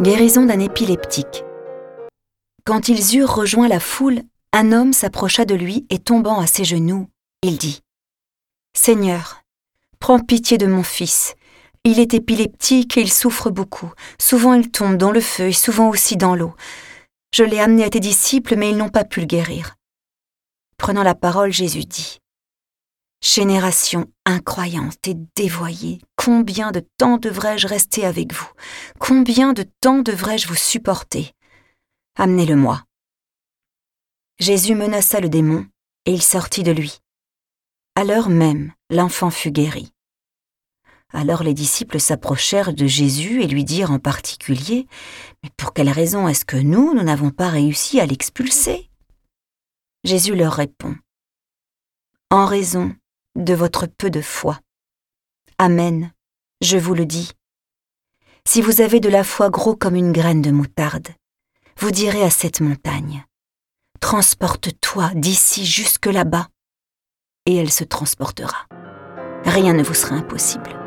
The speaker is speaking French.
Guérison d'un épileptique. Quand ils eurent rejoint la foule, un homme s'approcha de lui et tombant à ses genoux, il dit Seigneur, prends pitié de mon fils. Il est épileptique et il souffre beaucoup. Souvent il tombe dans le feu et souvent aussi dans l'eau. Je l'ai amené à tes disciples, mais ils n'ont pas pu le guérir. Prenant la parole, Jésus dit Génération incroyante et dévoyée, combien de temps devrais-je rester avec vous? Combien de temps devrais-je vous supporter? Amenez-le-moi. Jésus menaça le démon, et il sortit de lui. À l'heure même, l'enfant fut guéri. Alors les disciples s'approchèrent de Jésus et lui dirent en particulier Mais pour quelle raison est-ce que nous, nous n'avons pas réussi à l'expulser? Jésus leur répond En raison de votre peu de foi. Amen, je vous le dis. Si vous avez de la foi gros comme une graine de moutarde, vous direz à cette montagne, Transporte-toi d'ici jusque là-bas, et elle se transportera. Rien ne vous sera impossible.